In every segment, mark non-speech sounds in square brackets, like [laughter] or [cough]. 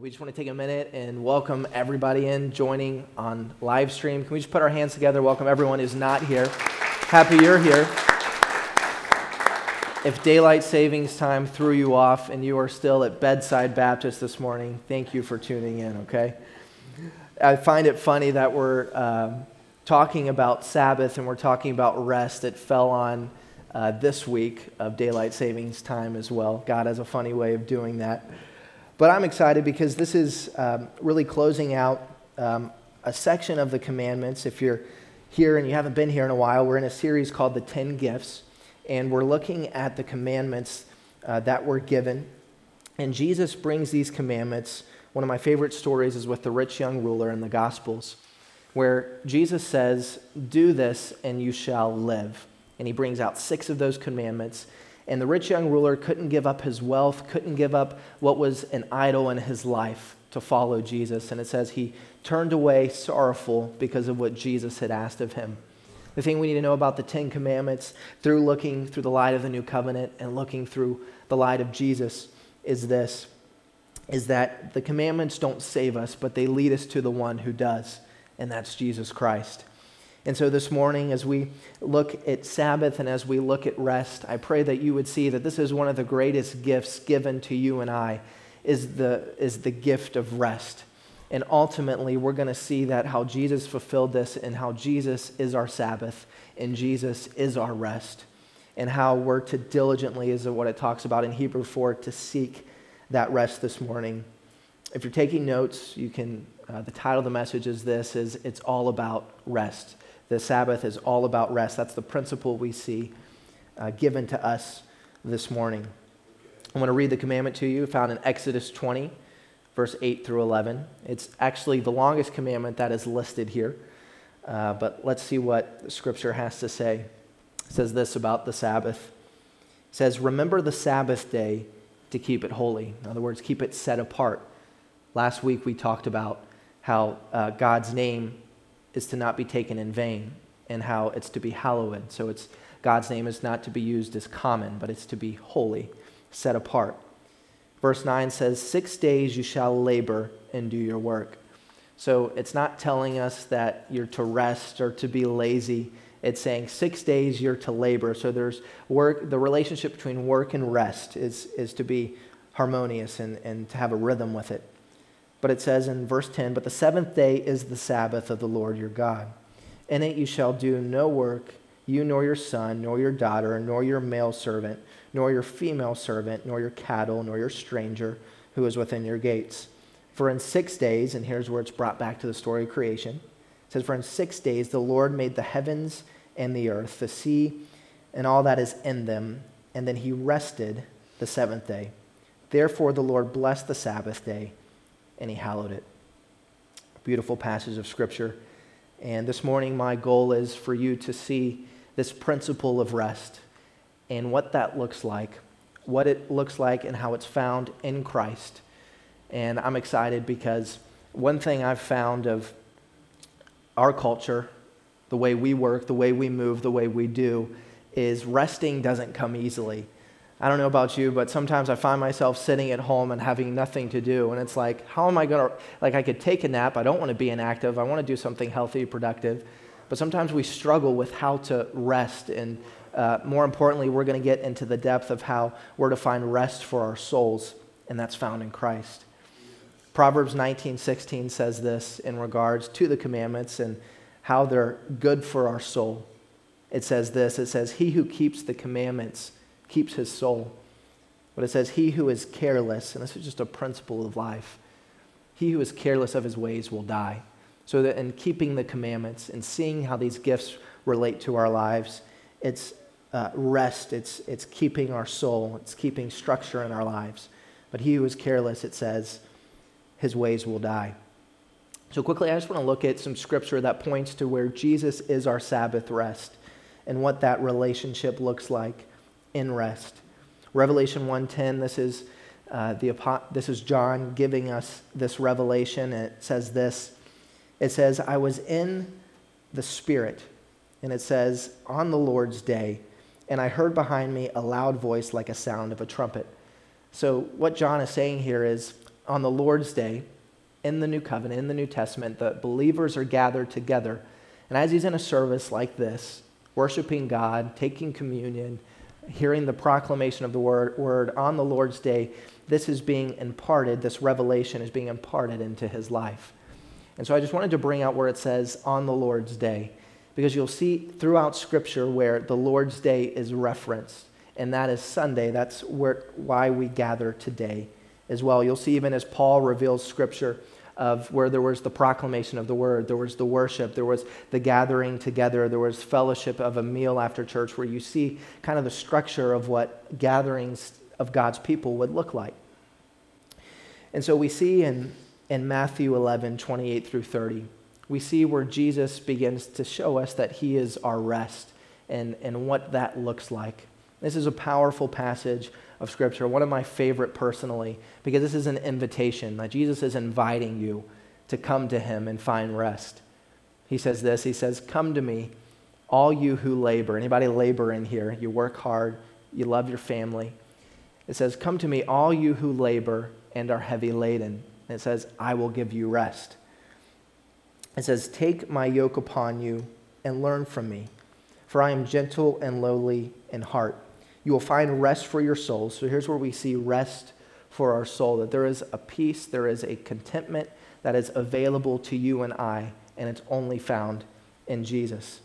We just want to take a minute and welcome everybody in joining on live stream. Can we just put our hands together? Welcome everyone who's not here. Happy you're here. If daylight savings time threw you off and you are still at Bedside Baptist this morning, thank you for tuning in, okay? I find it funny that we're uh, talking about Sabbath and we're talking about rest. It fell on uh, this week of daylight savings time as well. God has a funny way of doing that. But I'm excited because this is um, really closing out um, a section of the commandments. If you're here and you haven't been here in a while, we're in a series called The Ten Gifts, and we're looking at the commandments uh, that were given. And Jesus brings these commandments. One of my favorite stories is with the rich young ruler in the Gospels, where Jesus says, Do this and you shall live. And he brings out six of those commandments and the rich young ruler couldn't give up his wealth, couldn't give up what was an idol in his life to follow Jesus. And it says he turned away sorrowful because of what Jesus had asked of him. The thing we need to know about the Ten Commandments through looking through the light of the new covenant and looking through the light of Jesus is this is that the commandments don't save us, but they lead us to the one who does, and that's Jesus Christ. And so this morning, as we look at Sabbath and as we look at rest, I pray that you would see that this is one of the greatest gifts given to you and I is the, is the gift of rest. And ultimately, we're going to see that how Jesus fulfilled this and how Jesus is our Sabbath and Jesus is our rest. And how we're to diligently, is what it talks about in Hebrew 4, to seek that rest this morning. If you're taking notes, you can, uh, the title of the message is this, is It's All About Rest the Sabbath is all about rest. That's the principle we see uh, given to us this morning. I want to read the commandment to you, found in Exodus 20, verse 8 through 11. It's actually the longest commandment that is listed here, uh, but let's see what Scripture has to say. It says this about the Sabbath. It says, Remember the Sabbath day to keep it holy. In other words, keep it set apart. Last week we talked about how uh, God's name is to not be taken in vain and how it's to be hallowed. So it's God's name is not to be used as common, but it's to be holy, set apart. Verse 9 says, Six days you shall labor and do your work. So it's not telling us that you're to rest or to be lazy. It's saying six days you're to labor. So there's work, the relationship between work and rest is, is to be harmonious and, and to have a rhythm with it. But it says in verse 10 But the seventh day is the Sabbath of the Lord your God. In it you shall do no work, you nor your son, nor your daughter, nor your male servant, nor your female servant, nor your cattle, nor your stranger who is within your gates. For in six days, and here's where it's brought back to the story of creation, it says, For in six days the Lord made the heavens and the earth, the sea, and all that is in them, and then he rested the seventh day. Therefore the Lord blessed the Sabbath day and he hallowed it. Beautiful passage of Scripture. And this morning, my goal is for you to see this principle of rest and what that looks like, what it looks like, and how it's found in Christ. And I'm excited because one thing I've found of our culture, the way we work, the way we move, the way we do, is resting doesn't come easily. I don't know about you, but sometimes I find myself sitting at home and having nothing to do. And it's like, how am I going to, like, I could take a nap. I don't want to be inactive. I want to do something healthy, productive. But sometimes we struggle with how to rest. And uh, more importantly, we're going to get into the depth of how we're to find rest for our souls, and that's found in Christ. Proverbs 19:16 says this in regards to the commandments and how they're good for our soul. It says this, it says, "He who keeps the commandments keeps his soul. But it says, He who is careless, and this is just a principle of life, he who is careless of his ways will die. So that in keeping the commandments and seeing how these gifts relate to our lives, it's uh, rest, it's, it's keeping our soul, it's keeping structure in our lives. But he who is careless, it says, his ways will die. So, quickly, I just want to look at some scripture that points to where Jesus is our Sabbath rest and what that relationship looks like in rest. Revelation 1:10, this is uh, the this is John giving us this revelation. And it says this. It says, "I was in the Spirit," and it says, "on the Lord's day, and I heard behind me a loud voice like a sound of a trumpet." So what John is saying here is, on the Lord's Day in the New Covenant, in the New Testament, the believers are gathered together. And as he's in a service like this, worshiping God, taking communion, hearing the proclamation of the word, word on the Lord's Day, this is being imparted, this revelation is being imparted into his life. And so I just wanted to bring out where it says on the Lord's Day, because you'll see throughout Scripture where the Lord's Day is referenced, and that is Sunday. That's where, why we gather today as well. You'll see even as Paul reveals Scripture of where there was the proclamation of the word, there was the worship, there was the gathering together, there was fellowship of a meal after church, where you see kind of the structure of what gatherings of God's people would look like. And so we see in in Matthew 11, 28 through 30, we see where Jesus begins to show us that he is our rest and, and what that looks like. This is a powerful passage of Scripture, one of my favorite personally, because this is an invitation that Jesus is inviting you to come to him and find rest. He says this He says, Come to me, all you who labor. Anybody labor in here? You work hard, you love your family. It says, Come to me, all you who labor and are heavy laden and it says, I will give you rest. It says, Take my yoke upon you and learn from me, for I am gentle and lowly in heart. You will find rest for your soul. So here's where we see rest for our soul that there is a peace, there is a contentment that is available to you and I, and it's only found in Jesus.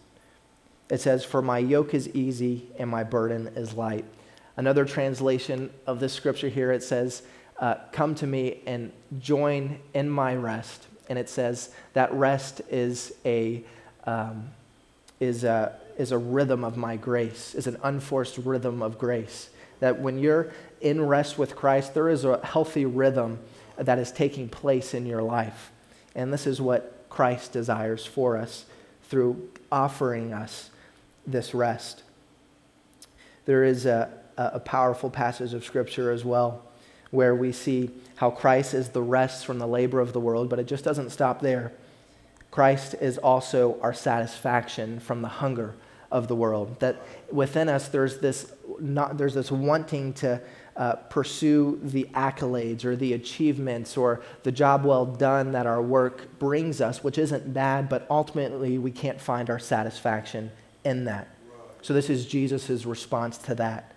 It says, For my yoke is easy and my burden is light. Another translation of this scripture here, it says, uh, Come to me and join in my rest. And it says that rest is a, um, is a, is a rhythm of my grace, is an unforced rhythm of grace. That when you're in rest with Christ, there is a healthy rhythm that is taking place in your life. And this is what Christ desires for us through offering us this rest. There is a, a powerful passage of Scripture as well where we see how Christ is the rest from the labor of the world, but it just doesn't stop there. Christ is also our satisfaction from the hunger of the world. That within us, there's this, not, there's this wanting to uh, pursue the accolades or the achievements or the job well done that our work brings us, which isn't bad, but ultimately we can't find our satisfaction in that. So, this is Jesus' response to that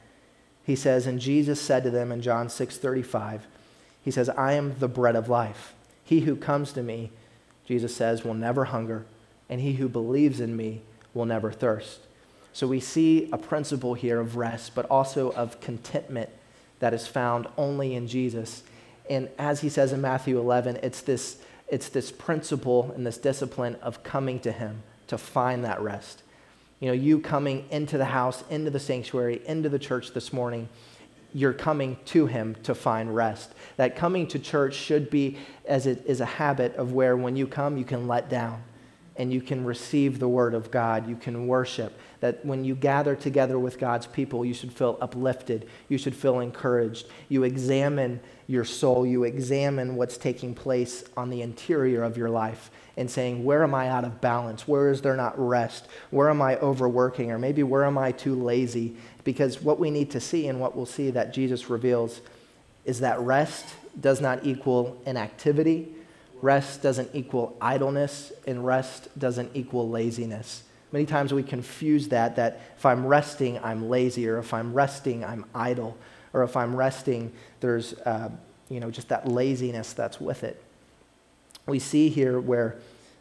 he says, And Jesus said to them in John 6 35, He says, I am the bread of life. He who comes to me, Jesus says, will never hunger, and he who believes in me will never thirst. So we see a principle here of rest, but also of contentment that is found only in Jesus. And as he says in Matthew 11, it's this, it's this principle and this discipline of coming to him to find that rest you know, you coming into the house, into the sanctuary, into the church this morning, you're coming to him to find rest. That coming to church should be as it is a habit of where when you come, you can let down and you can receive the word of God. You can worship. That when you gather together with God's people, you should feel uplifted. You should feel encouraged. You examine your soul. You examine what's taking place on the interior of your life and saying, Where am I out of balance? Where is there not rest? Where am I overworking? Or maybe where am I too lazy? Because what we need to see and what we'll see that Jesus reveals is that rest does not equal inactivity, rest doesn't equal idleness, and rest doesn't equal laziness. Many times we confuse that, that if I'm resting, I'm lazy, or if I'm resting, I'm idle, or if I'm resting, there's uh, you know, just that laziness that's with it we see here where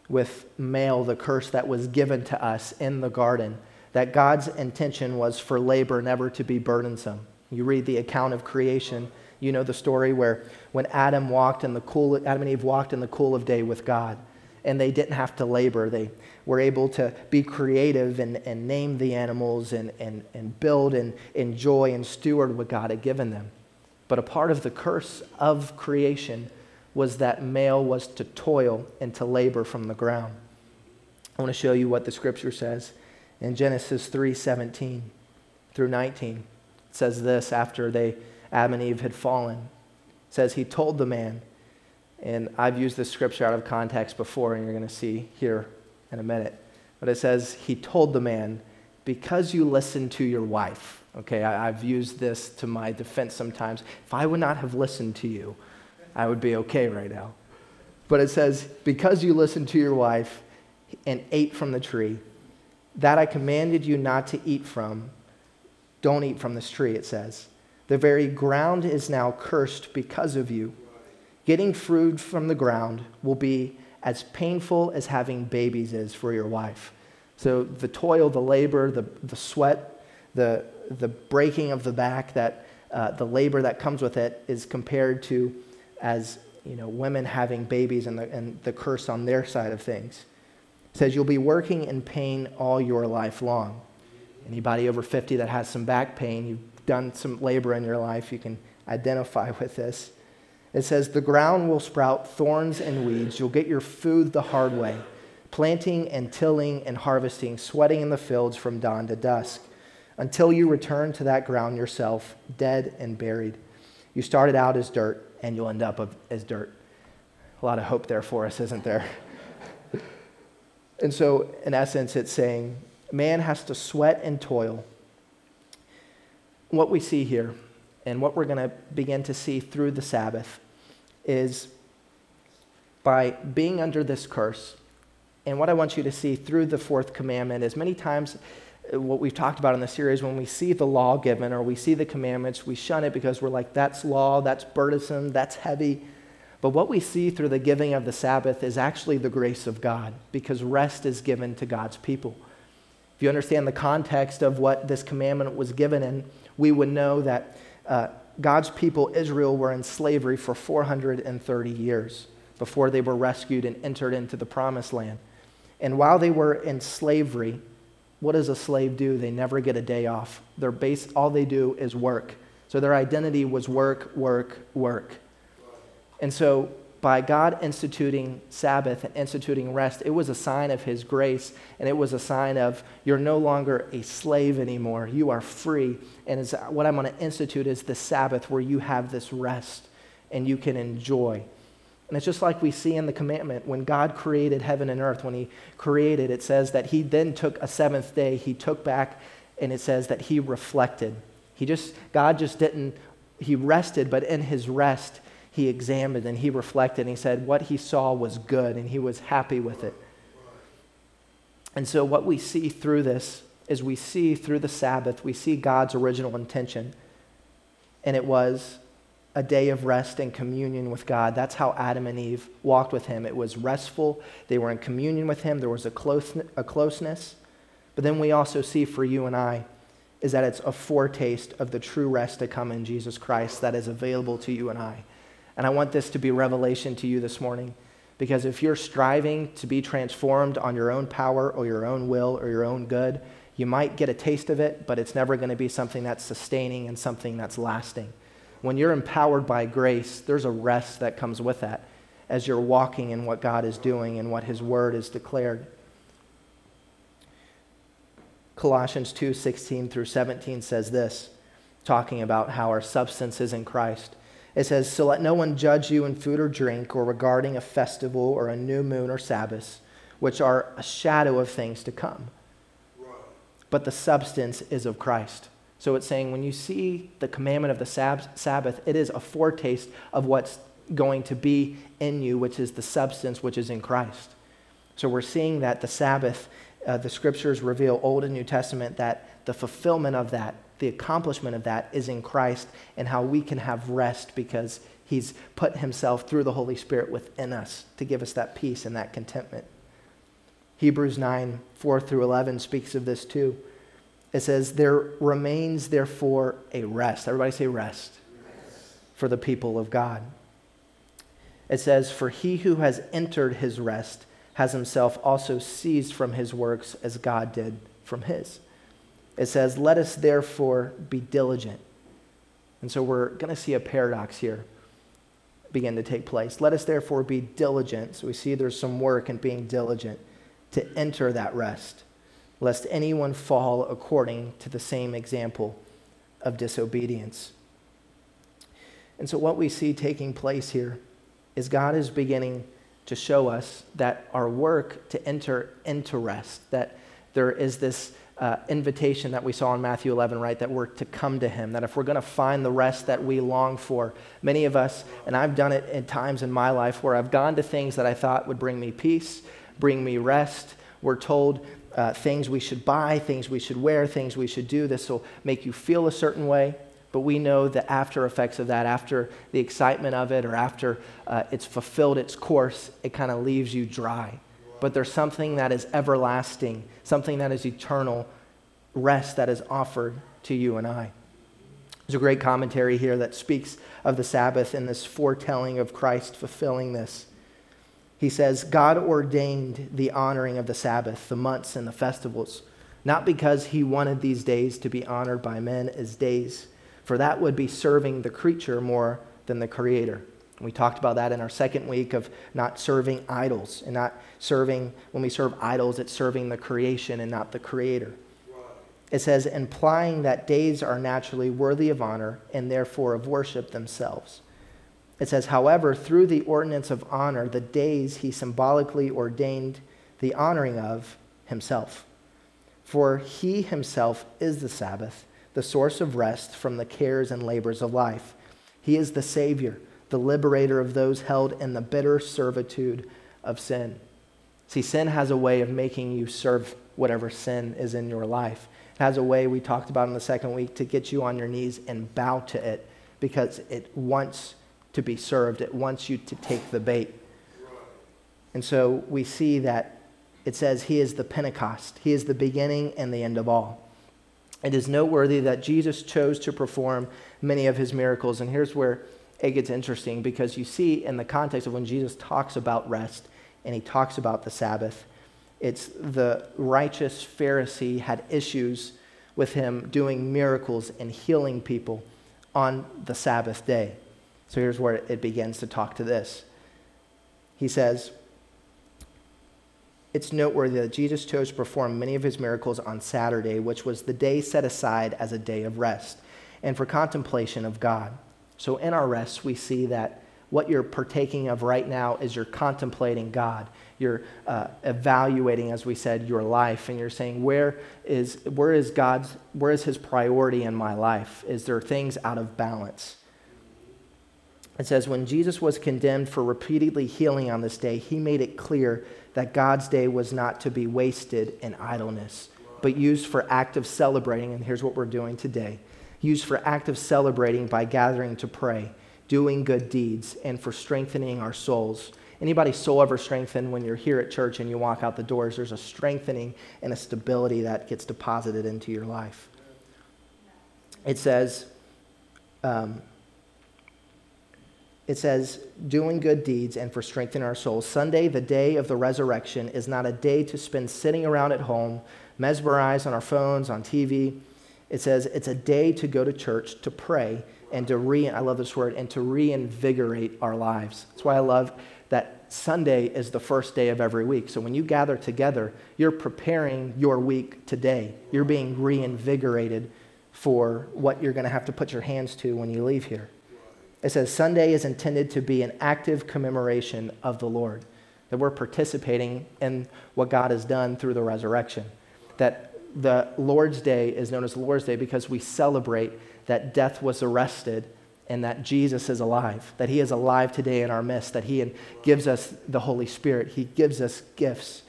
with male, the curse that was given to us in the garden, that God's intention was for labor never to be burdensome. You read the account of creation, you know the story where when Adam walked in the cool, Adam and Eve walked in the cool of day with God, and they didn't have to labor. They were able to be creative and, and name the animals and, and, and build and enjoy and steward what God had given them. But a part of the curse of creation was that male was to toil and to labor from the ground. I want to show you what the scripture says in Genesis 3 17 through 19. It says this after they, Adam and Eve had fallen. It says, He told the man, and I've used this scripture out of context before, and you're going to see here in a minute. But it says, He told the man, Because you listened to your wife. Okay, I, have used this to my defense sometimes. If I would not have listened to you, I would be okay right now. But it says, Because you listened to your wife and ate from the tree, that I commanded you not to eat from, don't eat from this tree, it says. The very ground is now cursed because of you. Getting food from the ground will be as painful as having babies is for your wife. So the toil, the labor, the, the sweat, the, the breaking of the back, that, uh, the labor that comes with it is compared to as you know, women having babies and the, and the curse on their side of things. It says you'll be working in pain all your life long. Anybody over 50 that has some back pain, you've done some labor in your life, you can identify [laughs] with this. It says, The ground will sprout thorns and weeds. You'll get your food the hard way, planting and tilling and harvesting, sweating in the fields from dawn to dusk, until you return to that ground yourself, dead and buried. You started out as dirt, and you'll end up as dirt. A lot of hope there for us, isn't there? and so, in essence, it's saying man has to sweat and toil. What we see here, and what we're going to begin to see through the Sabbath, is by being under this curse. And what I want you to see through the fourth commandment is many times uh, what we've talked about in the series when we see the law given or we see the commandments, we shun it because we're like, that's law, that's burdensome, that's heavy. But what we see through the giving of the Sabbath is actually the grace of God because rest is given to God's people. If you understand the context of what this commandment was given in, we would know that uh, God's people, Israel, were in slavery for 430 years before they were rescued and entered into the promised land. And while they were in slavery, what does a slave do? They never get a day off. Their base, all they do is work. So their identity was work, work, work. And so by God instituting Sabbath and instituting rest, it was a sign of His grace, and it was a sign of you're no longer a slave anymore. You are free. And what I'm going to institute is the Sabbath where you have this rest and you can enjoy. And it's just like we see in the commandment when God created heaven and earth, when He created, it says that He then took a seventh day, He took back, and it says that He reflected. He just, God just didn't, He rested, but in His rest, he examined and he reflected and he said what he saw was good and he was happy with it. And so, what we see through this is we see through the Sabbath, we see God's original intention. And it was a day of rest and communion with God. That's how Adam and Eve walked with him. It was restful, they were in communion with him, there was a, close, a closeness. But then we also see for you and I is that it's a foretaste of the true rest to come in Jesus Christ that is available to you and I. And I want this to be revelation to you this morning. Because if you're striving to be transformed on your own power or your own will or your own good, you might get a taste of it, but it's never going to be something that's sustaining and something that's lasting. When you're empowered by grace, there's a rest that comes with that as you're walking in what God is doing and what His Word is declared. Colossians 2 16 through 17 says this, talking about how our substance is in Christ. It says, So let no one judge you in food or drink, or regarding a festival, or a new moon, or Sabbath, which are a shadow of things to come. But the substance is of Christ. So it's saying when you see the commandment of the Sabbath, it is a foretaste of what's going to be in you, which is the substance which is in Christ. So we're seeing that the Sabbath, uh, the scriptures reveal, Old and New Testament, that the fulfillment of that the accomplishment of that is in Christ and how we can have rest because he's put himself through the Holy Spirit within us to give us that peace and that contentment. Hebrews 9, 4 through 11 speaks of this too. It says, There remains therefore a rest. Everybody say rest, rest. for the people of God. It says, For he who has entered his rest has himself also ceased from his works as God did from his. It says, Let us therefore be diligent. And so we're going to see a paradox here begin to take place. Let us therefore be diligent. So we see there's some work in being diligent to enter that rest, lest anyone fall according to the same example of disobedience. And so what we see taking place here is God is beginning to show us that our work to enter into rest, that there is this uh, invitation that we saw in Matthew 11, right? That we're to come to Him, that if we're going to find the rest that we long for, many of us, and I've done it at times in my life where I've gone to things that I thought would bring me peace, bring me rest. We're told uh, things we should buy, things we should wear, things we should do. This will make you feel a certain way. But we know the after effects of that, after the excitement of it, or after uh, it's fulfilled its course, it kind of leaves you dry but there's something that is everlasting, something that is eternal rest that is offered to you and I. There's a great commentary here that speaks of the Sabbath and this foretelling of Christ fulfilling this. He says, God ordained the honoring of the Sabbath, the months, and the festivals, not because he wanted these days to be honored by men as days, for that would be serving the creature more than the Creator. We talked about that in our second week of not serving idols and not serving, when we serve idols, it's serving the creation and not the creator. It says, implying that days are naturally worthy of honor and therefore of worship themselves. It says, however, through the ordinance of honor, the days he symbolically ordained the honoring of himself. For he himself is the Sabbath, the source of rest from the cares and labors of life. He is the Savior the liberator of those held in the bitter servitude of sin. See, sin has a way of making you serve whatever sin is in your life. It has a way, we talked about in the second week, to get you on your knees and bow to it because it wants to be served, it wants you to take the bait. And so we see that it says he is the Pentecost, he is the beginning and the end of all. It is noteworthy that Jesus chose to perform many of his miracles. And here's where it gets interesting because you see in the context of when Jesus talks about rest and he talks about the Sabbath, it's the righteous Pharisee had issues with him doing miracles and healing people on the Sabbath day. So here's where it begins to talk to this. He says, It's noteworthy that Jesus chose to perform many of his miracles on Saturday, which was the day set aside as a day of rest and for contemplation of God. So in our rest, we see that what you're partaking of right now is you're contemplating God. You're uh, evaluating, as we said, your life, and you're saying, where is, where is God's, where is His priority in my life? Is there things out of balance? It says, when Jesus was condemned for repeatedly healing on this day, he made it clear that God's day was not to be wasted in idleness, but used for active celebrating. And here's what we're doing today used for active celebrating by gathering to pray, doing good deeds, and for strengthening our souls. Anybody soul ever strengthened when you're here at church and you walk out the doors? There's a strengthening and a stability that gets deposited into your life. It says, um, it says, doing good deeds and for strengthening our souls. Sunday, the day of the resurrection, is not a day to spend sitting around at home, mesmerized on our phones, on TV. It says it's a day to go to church, to pray, and to re, I love this word, and to reinvigorate our lives. That's why I love that Sunday is the first day of every week. So when you gather together, you're preparing your week today. You're being reinvigorated for what you're going to have to put your hands to when you leave here. It says Sunday is intended to be an active commemoration of the Lord, that we're participating in what God has done through the resurrection. That the Lord's Day is known as the Lord's Day because we celebrate that death was arrested and that Jesus is alive, that he is alive today in our midst, that he gives us the Holy Spirit. He gives us gifts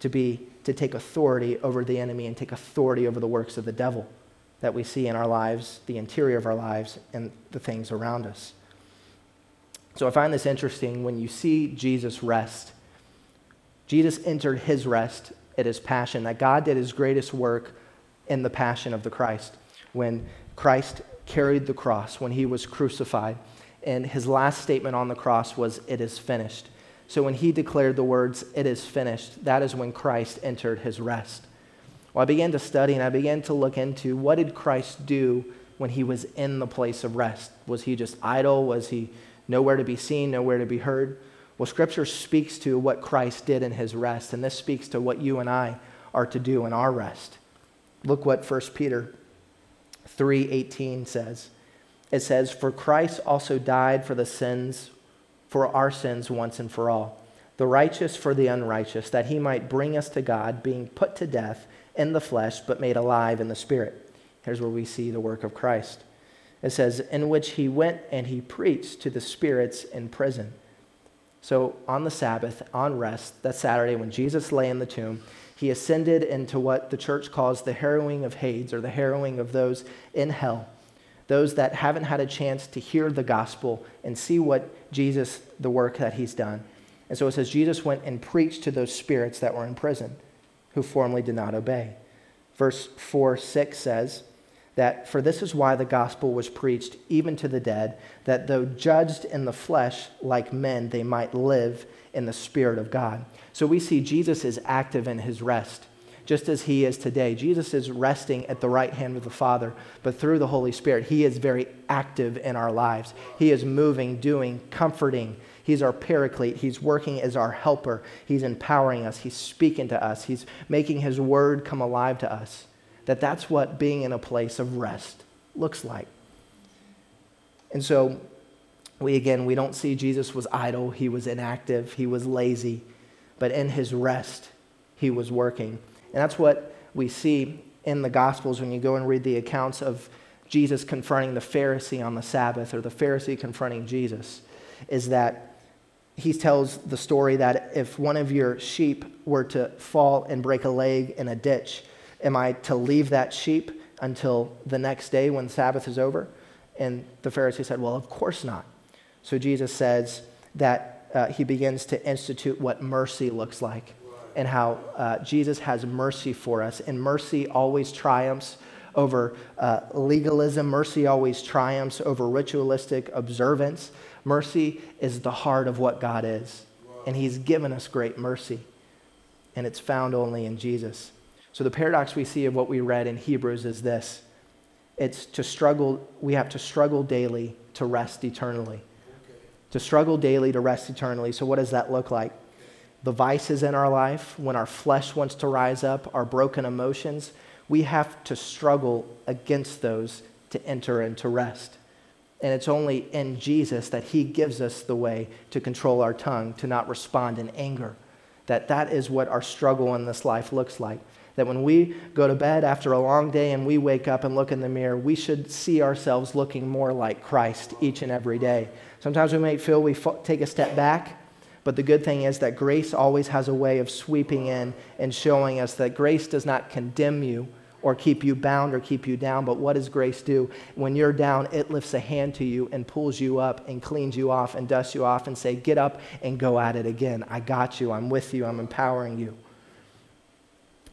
to be to take authority over the enemy and take authority over the works of the devil that we see in our lives, the interior of our lives, and the things around us. So I find this interesting when you see Jesus rest. Jesus entered his rest at his passion, that God did his greatest work in the passion of the Christ. When Christ carried the cross, when he was crucified, and his last statement on the cross was, It is finished. So when he declared the words, It is finished, that is when Christ entered his rest. Well, I began to study and I began to look into what did Christ do when he was in the place of rest? Was he just idle? Was he nowhere to be seen, nowhere to be heard? Well, Scripture speaks to what Christ did in his rest, and this speaks to what you and I are to do in our rest. Look what 1 Peter 3:18 says. It says, "For Christ also died for the sins for our sins once and for all, the righteous for the unrighteous, that he might bring us to God, being put to death in the flesh, but made alive in the spirit. Here's where we see the work of Christ. It says, In which he went and he preached to the spirits in prison. So on the Sabbath, on rest, that Saturday when Jesus lay in the tomb, he ascended into what the church calls the harrowing of Hades, or the harrowing of those in hell, those that haven't had a chance to hear the gospel and see what Jesus, the work that he's done. And so it says, Jesus went and preached to those spirits that were in prison who formerly did not obey. Verse 4 6 says, that for this is why the gospel was preached even to the dead, that though judged in the flesh like men, they might live in the Spirit of God. So we see Jesus is active in his rest, just as he is today. Jesus is resting at the right hand of the Father, but through the Holy Spirit, he is very active in our lives. He is moving, doing, comforting. He's our paraclete. He's working as our helper. He's empowering us. He's speaking to us. He's making his word come alive to us. That that's what being in a place of rest looks like. And so we again, we don't see Jesus was idle, he was inactive, he was lazy, but in his rest, he was working. And that's what we see in the Gospels when you go and read the accounts of Jesus confronting the Pharisee on the Sabbath or the Pharisee confronting Jesus, is that he tells the story that if one of your sheep were to fall and break a leg in a ditch, am I to leave that sheep until the next day when Sabbath is over? And the Pharisee said, Well, of course not. So Jesus says that uh, he begins to institute what mercy looks like and how uh, Jesus has mercy for us. And mercy always triumphs over uh, legalism, mercy always triumphs over ritualistic observance. Mercy is the heart of what God is. And he's given us great mercy. And it's found only in Jesus. So the paradox we see of what we read in Hebrews is this it's to struggle, we have to struggle daily to rest eternally to struggle daily to rest eternally. So, what does that look like? The vices in our life, when our flesh wants to rise up, our broken emotions, we have to struggle against those to enter into rest. And it's only in Jesus that he gives us the way to control our tongue, to not respond in anger. That that is what our struggle in this life looks like. That when we go to bed after a long day and we wake up and look in the mirror, we should see ourselves looking more like Christ each and every day. Sometimes we may feel we take a step back, but the good thing is that grace always has a way of sweeping in and showing us that grace does not condemn you or keep you bound or keep you down. But what does grace do? When you're down, it lifts a hand to you and pulls you up and cleans you off and dusts you off and say, "Get up and go at it again. I got you. I'm with you. I'm empowering you."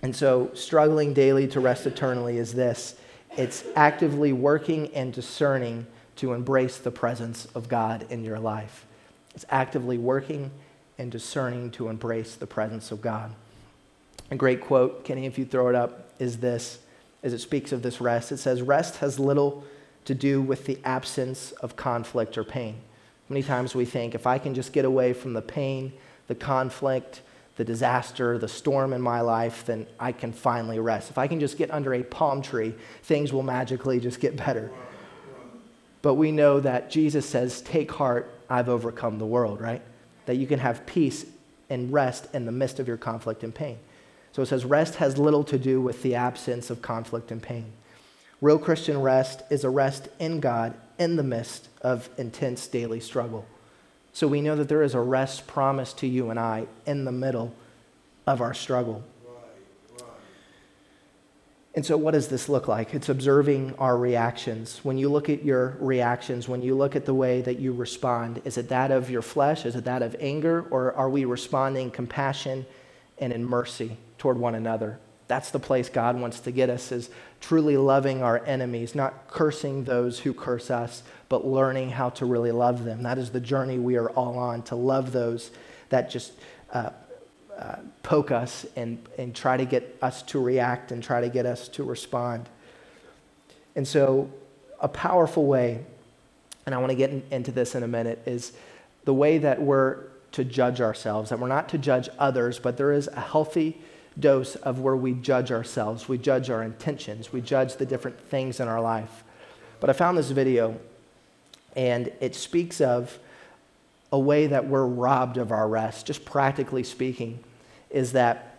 And so, struggling daily to rest eternally is this: it's actively working and discerning to embrace the presence of God in your life. It's actively working and discerning to embrace the presence of God. A great quote, Kenny, if you throw it up, is this as it speaks of this rest. It says, Rest has little to do with the absence of conflict or pain. Many times we think, if I can just get away from the pain, the conflict, the disaster, the storm in my life, then I can finally rest. If I can just get under a palm tree, things will magically just get better. But we know that Jesus says, Take heart, I've overcome the world, right? That you can have peace and rest in the midst of your conflict and pain. So it says, Rest has little to do with the absence of conflict and pain. Real Christian rest is a rest in God in the midst of intense daily struggle. So we know that there is a rest promised to you and I in the middle of our struggle. And so, what does this look like? It's observing our reactions. When you look at your reactions, when you look at the way that you respond, is it that of your flesh? Is it that of anger? Or are we responding compassion and in mercy toward one another? That's the place God wants to get us is truly loving our enemies, not cursing those who curse us, but learning how to really love them. That is the journey we are all on to love those that just uh, uh, poke us and, and try to get us to react and try to get us to respond. And so, a powerful way, and I want to get in, into this in a minute, is the way that we're to judge ourselves, that we're not to judge others, but there is a healthy dose of where we judge ourselves. We judge our intentions, we judge the different things in our life. But I found this video, and it speaks of a way that we're robbed of our rest, just practically speaking, is that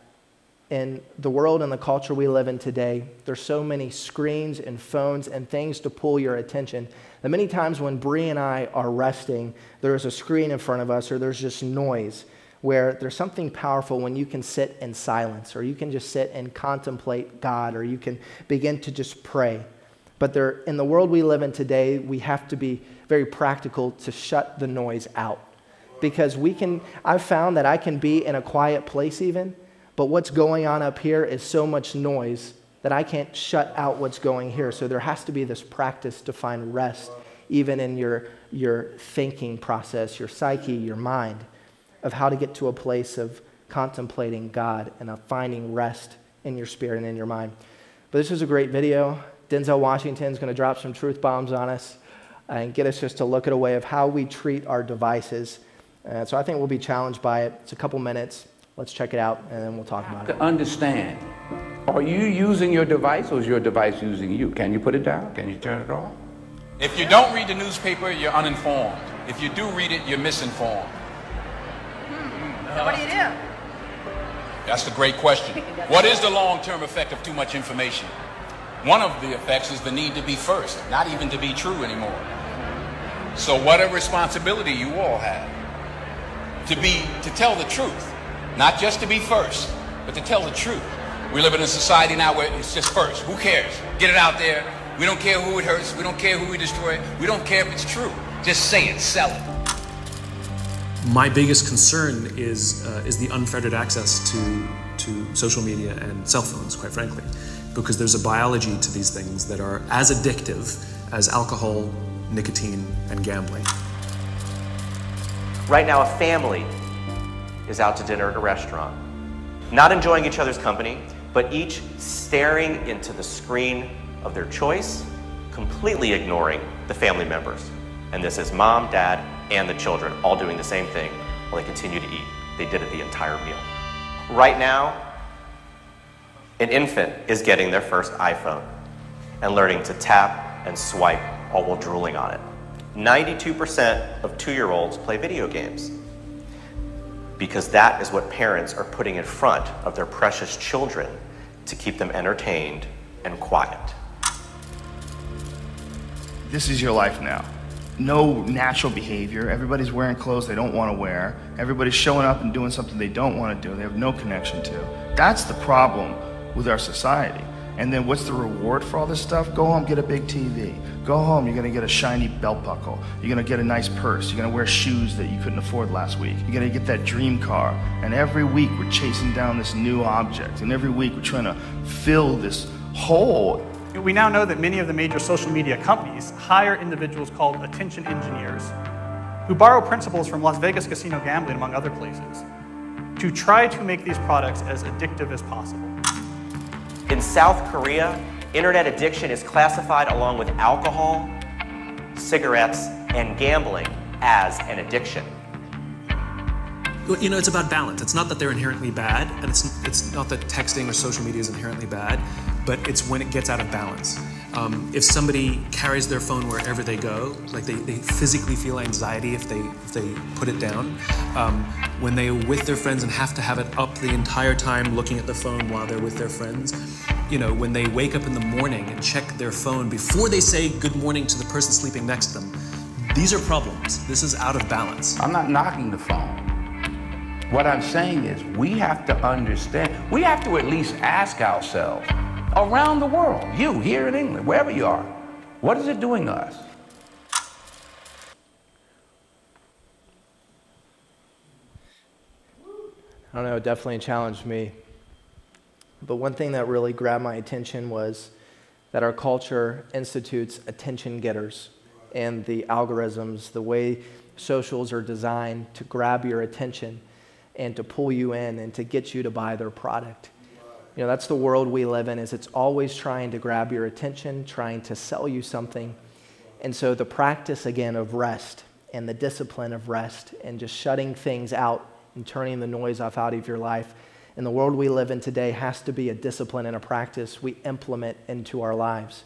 in the world and the culture we live in today, there's so many screens and phones and things to pull your attention that many times when Bree and I are resting, there's a screen in front of us or there's just noise where there's something powerful when you can sit in silence or you can just sit and contemplate God or you can begin to just pray. But there, in the world we live in today, we have to be very practical to shut the noise out. Because we can, I've found that I can be in a quiet place even, but what's going on up here is so much noise that I can't shut out what's going here. So there has to be this practice to find rest, even in your, your thinking process, your psyche, your mind, of how to get to a place of contemplating God and of finding rest in your spirit and in your mind. But this is a great video. Denzel Washington is going to drop some truth bombs on us and get us just to look at a way of how we treat our devices. Uh, so I think we'll be challenged by it. It's a couple minutes. Let's check it out, and then we'll talk about to it. To understand. Are you using your device or is your device using you? Can you put it down? Can you turn it off? If you don't read the newspaper, you're uninformed. If you do read it, you're misinformed. So what do you do? That's the great question. [laughs] What is the long term effect of too much information? One of the effects is the need to be first, not even to be true anymore. So, what a responsibility you all have to be, to tell the truth, not just to be first, but to tell the truth. We live in a society now where it's just first. Who cares? Get it out there. We don't care who it hurts. We don't care who we destroy. We don't care if it's true. Just say it, sell it. My biggest concern is uh, is the unfettered access to to social media and cell phones, quite frankly, because there's a biology to these things that are as addictive as alcohol, nicotine, and gambling. Right now, a family is out to dinner at a restaurant, not enjoying each other's company, but each staring into the screen of their choice, completely ignoring the family members. And this is mom, dad, and the children all doing the same thing while they continue to eat. They did it the entire meal. Right now, an infant is getting their first iPhone and learning to tap and swipe all while drooling on it. 92% of two year olds play video games because that is what parents are putting in front of their precious children to keep them entertained and quiet. this is your life now. No natural behavior. Everybody's wearing clothes they don't want to wear. Everybody's showing up and doing something they don't want to do, they have no connection to. That's the problem with our society. And then what's the reward for all this stuff? Go home, get a big TV. Go home, you're gonna get a shiny belt buckle. You're gonna get a nice purse. You're gonna wear shoes that you couldn't afford last week. You're gonna get that dream car. And every week we're chasing down this new object. And every week we're trying to fill this hole We now know that many of the major social media companies hire individuals called attention engineers who borrow principles from Las Vegas casino gambling, among other places, to try to make these products as addictive as possible. In South Korea, internet addiction is classified along with alcohol, cigarettes, and gambling as an addiction. You know, it's about balance. It's not that they're inherently bad, and it's, it's not that texting or social media is inherently bad, but it's when it gets out of balance. Um, if somebody carries their phone wherever they go, like they, they physically feel anxiety if they, if they put it down, um, when they're with their friends and have to have it up the entire time looking at the phone while they're with their friends, you know, when they wake up in the morning and check their phone before they say good morning to the person sleeping next to them, these are problems. This is out of balance. I'm not knocking the phone. What I'm saying is we have to understand, we have to at least ask ourselves around the world, you here in England, wherever you are, what is it doing to us? I don't know, it definitely challenged me. But one thing that really grabbed my attention was that our culture institutes attention getters and the algorithms, the way socials are designed to grab your attention and to pull you in and to get you to buy their product. You know, that's the world we live in is it's always trying to grab your attention, trying to sell you something. And so the practice again of rest and the discipline of rest and just shutting things out and turning the noise off out of your life in the world we live in today has to be a discipline and a practice we implement into our lives.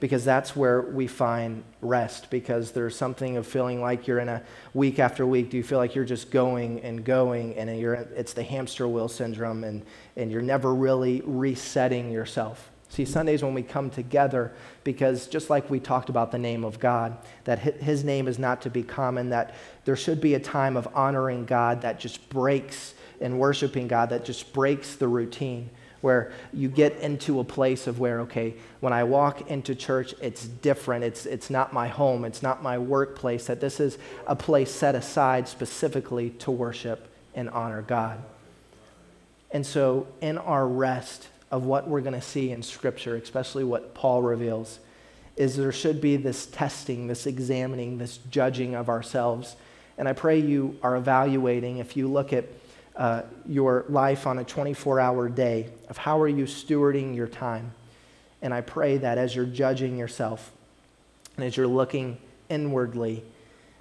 Because that's where we find rest because there's something of feeling like you're in a week after week do you feel like you're just going and going and you're it's the hamster wheel syndrome and, and you're never really resetting yourself. See sundays when we come together because just like we talked about the name of god that his name is not to be common that there should be a time of honoring god that just breaks and worshiping god that just breaks the routine where you get into a place of where, okay, when I walk into church, it's different. It's, it's not my home, it's not my workplace, that this is a place set aside specifically to worship and honor God. And so, in our rest of what we're going to see in Scripture, especially what Paul reveals, is there should be this testing, this examining, this judging of ourselves. And I pray you are evaluating, if you look at uh, your life on a 24 hour day of how are you stewarding your time. And I pray that as you're judging yourself and as you're looking inwardly,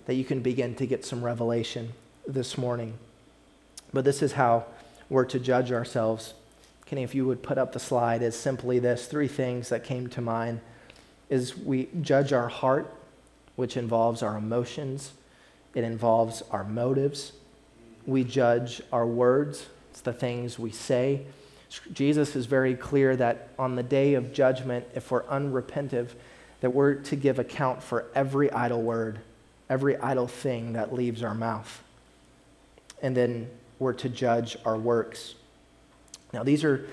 that you can begin to get some revelation this morning. But this is how we're to judge ourselves. Kenny, if you would put up the slide, is simply this three things that came to mind is we judge our heart, which involves our emotions, it involves our motives, we judge our words, it's the things we say. Jesus is very clear that on the day of judgment, if we're unrepentive, that we're to give account for every idle word, every idle thing that leaves our mouth. And then we're to judge our works. Now, these are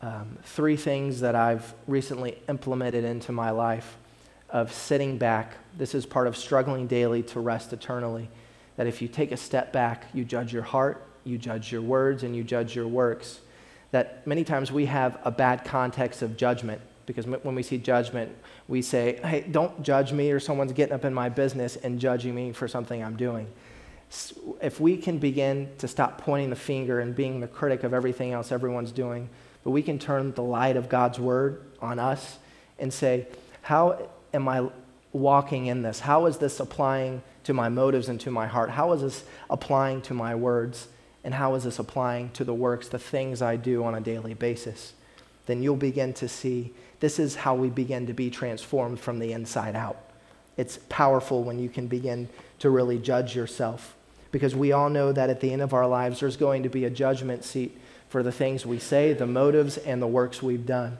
um, three things that I've recently implemented into my life of sitting back. This is part of struggling daily to rest eternally that if you take a step back, you judge your heart, you judge your words, and you judge your works. That many times we have a bad context of judgment because when we see judgment, we say, hey, don't judge me or someone's getting up in my business and judging me for something I'm doing. If we can begin to stop pointing the finger and being the critic of everything else everyone's doing, but we can turn the light of God's word on us and say, how am I walking in this? How is this applying to my motives and to my heart? How is this applying to my words? And how is this applying to the works, the things I do on a daily basis? Then you'll begin to see this is how we begin to be transformed from the inside out. It's powerful when you can begin to really judge yourself because we all know that at the end of our lives, there's going to be a judgment seat for the things we say, the motives, and the works we've done.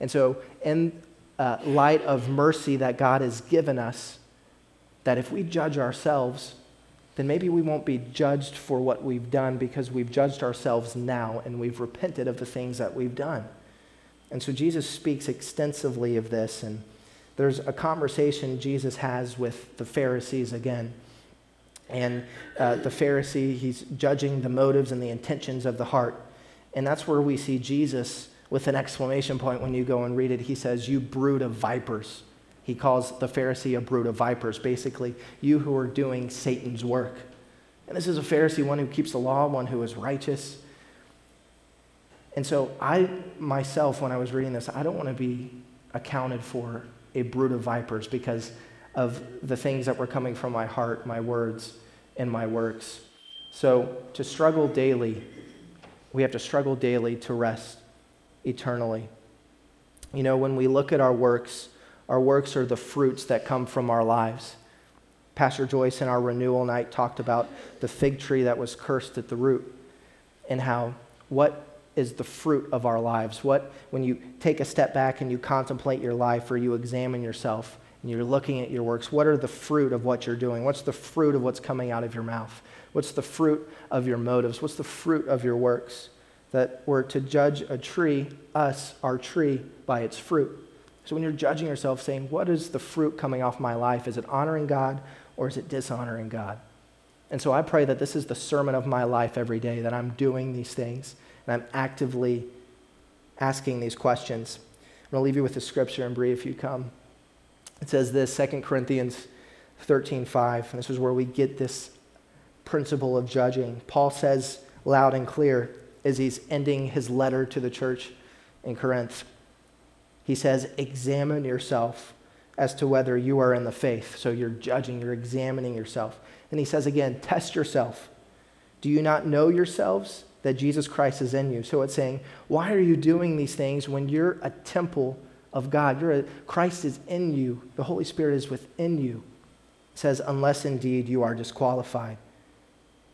And so, in uh, light of mercy that God has given us, that if we judge ourselves, then maybe we won't be judged for what we've done because we've judged ourselves now and we've repented of the things that we've done. And so Jesus speaks extensively of this, and there's a conversation Jesus has with the Pharisees again. And uh, the Pharisee, he's judging the motives and the intentions of the heart. And that's where we see Jesus with an exclamation point when you go and read it. He says, You brood of vipers. He calls the Pharisee a brood of vipers, basically, you who are doing Satan's work. And this is a Pharisee, one who keeps the law, one who is righteous. And so, I myself, when I was reading this, I don't want to be accounted for a brood of vipers because of the things that were coming from my heart, my words, and my works. So, to struggle daily, we have to struggle daily to rest eternally. You know, when we look at our works, our works are the fruits that come from our lives. Pastor Joyce in our renewal night talked about the fig tree that was cursed at the root and how what is the fruit of our lives? What, when you take a step back and you contemplate your life or you examine yourself and you're looking at your works, what are the fruit of what you're doing? What's the fruit of what's coming out of your mouth? What's the fruit of your motives? What's the fruit of your works? That we're to judge a tree, us, our tree, by its fruit. So when you're judging yourself, saying, What is the fruit coming off my life? Is it honoring God or is it dishonoring God? And so I pray that this is the sermon of my life every day, that I'm doing these things and I'm actively asking these questions. I'm going to leave you with the scripture and Bree if you come. It says this, 2 Corinthians 13 5, and this is where we get this principle of judging. Paul says loud and clear as he's ending his letter to the church in Corinth. He says, Examine yourself as to whether you are in the faith. So you're judging, you're examining yourself. And he says again, Test yourself. Do you not know yourselves that Jesus Christ is in you? So it's saying, Why are you doing these things when you're a temple of God. You're a, Christ is in you, the Holy Spirit is within you. It says, unless indeed you are disqualified.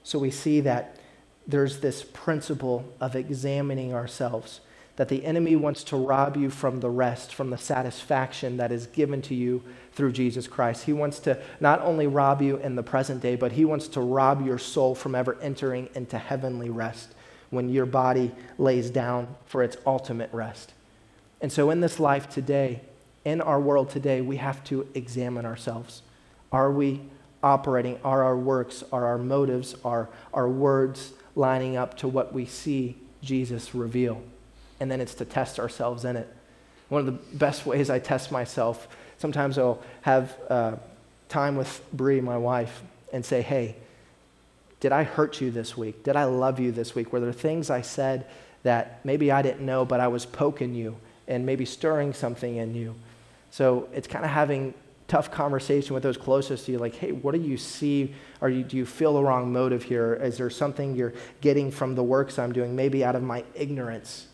So we see that there's this principle of examining ourselves, that the enemy wants to rob you from the rest, from the satisfaction that is given to you through Jesus Christ. He wants to not only rob you in the present day, but he wants to rob your soul from ever entering into heavenly rest when your body lays down for its ultimate rest. And so, in this life today, in our world today, we have to examine ourselves. Are we operating? Are our works, are our motives, are our words lining up to what we see Jesus reveal? And then it's to test ourselves in it. One of the best ways I test myself, sometimes I'll have uh, time with Bree, my wife, and say, hey, did I hurt you this week? Did I love you this week? Were there things I said that maybe I didn't know, but I was poking you and maybe stirring something in you? So it's kind of having tough conversation with those closest to you, like, hey, what do you see? Are you, do you feel the wrong motive here? Is there something you're getting from the works I'm doing, maybe out of my ignorance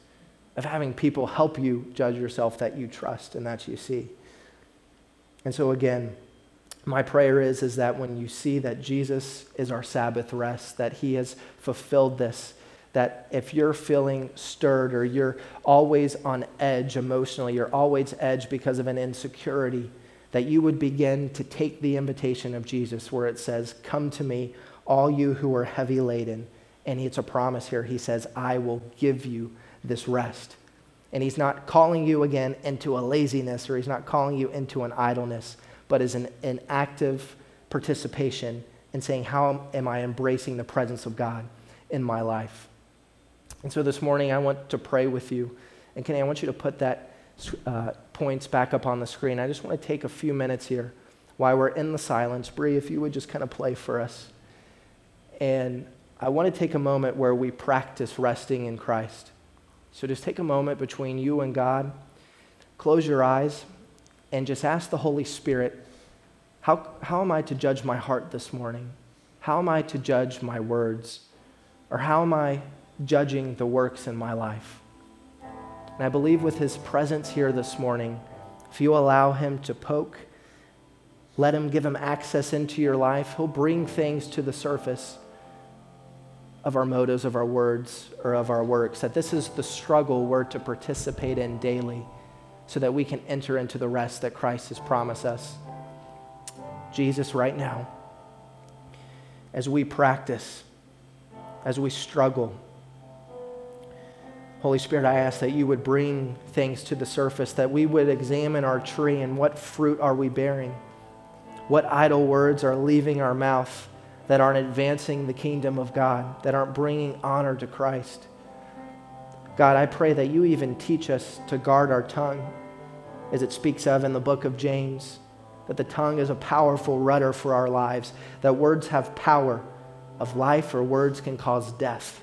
of having people help you judge yourself that you trust and that you see? And so, again, my prayer is, is that when you see that Jesus is our Sabbath rest, that he has fulfilled this, that if you're feeling stirred or you're always on edge emotionally, you're always edge because of an insecurity, that you would begin to take the invitation of Jesus where it says, Come to me, all you who are heavy laden. And it's a promise here. He says, I will give you this rest. And he's not calling you again into a laziness or he's not calling you into an idleness but is an, an active participation in saying, How am I embracing the presence of God in my life? And so this morning, I want to pray with you. And Kenny, I want you to put that uh, points back up on the screen. I just want to take a few minutes here while we're in the silence. Bree, if you would just kind of play for us. And I want to take a moment where we practice resting in Christ. So just take a moment between you and God. Close your eyes and just ask the Holy Spirit, how, how am I to judge my heart this morning? How am I to judge my words? Or how am I judging the works in my life? And I believe with his presence here this morning, if you allow him to poke, let him give him access into your life, he'll bring things to the surface of our motives, of our words, or of our works. That this is the struggle we're to participate in daily so that we can enter into the rest that Christ has promised us. Jesus, right now, as we practice, as we struggle, Holy Spirit, I ask that you would bring things to the surface, that we would examine our tree and what fruit are we bearing? What idle words are leaving our mouth that aren't advancing the kingdom of God, that aren't bringing honor to Christ? God, I pray that you even teach us to guard our tongue as it speaks of in the book of James, that the tongue is a powerful rudder for our lives, that words have power of life or words can cause death.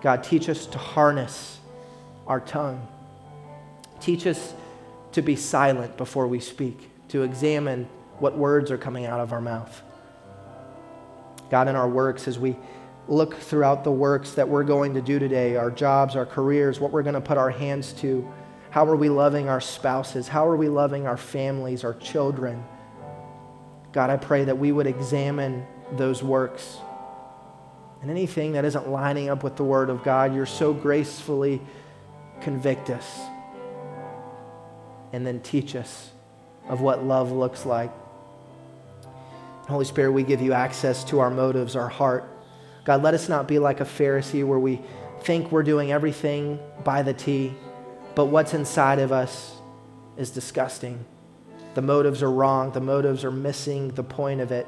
God, teach us to harness our tongue. Teach us to be silent before we speak, to examine what words are coming out of our mouth. God, in our works, as we look throughout the works that we're going to do today, our jobs, our careers, what we're going to put our hands to, how are we loving our spouses? How are we loving our families, our children? God, I pray that we would examine those works. And anything that isn't lining up with the Word of God, you're so gracefully convict us and then teach us of what love looks like. Holy Spirit, we give you access to our motives, our heart. God, let us not be like a Pharisee where we think we're doing everything by the T but what's inside of us is disgusting. The motives are wrong, the motives are missing the point of it.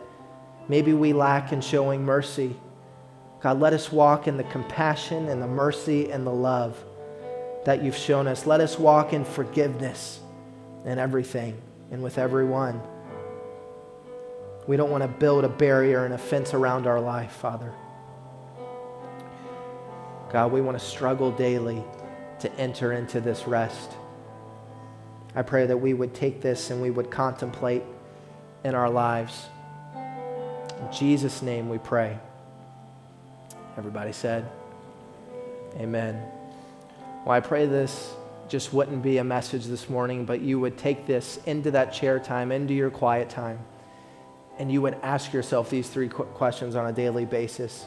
Maybe we lack in showing mercy. God, let us walk in the compassion and the mercy and the love that you've shown us. Let us walk in forgiveness in everything and with everyone. We don't want to build a barrier and a fence around our life, Father. God, we want to struggle daily to enter into this rest. I pray that we would take this and we would contemplate in our lives. In Jesus' name we pray. Everybody said, Amen. Well, I pray this just wouldn't be a message this morning, but you would take this into that chair time, into your quiet time, and you would ask yourself these three qu- questions on a daily basis.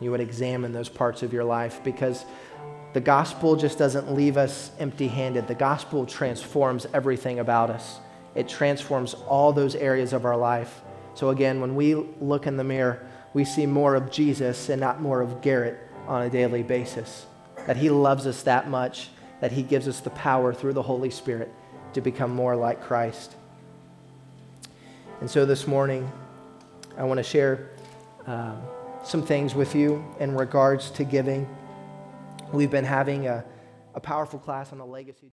You would examine those parts of your life because the gospel just doesn't leave us empty handed. The gospel transforms everything about us, it transforms all those areas of our life. So, again, when we look in the mirror, we see more of Jesus and not more of Garrett on a daily basis. That he loves us that much, that he gives us the power through the Holy Spirit to become more like Christ. And so this morning, I want to share um, some things with you in regards to giving. We've been having a, a powerful class on the legacy.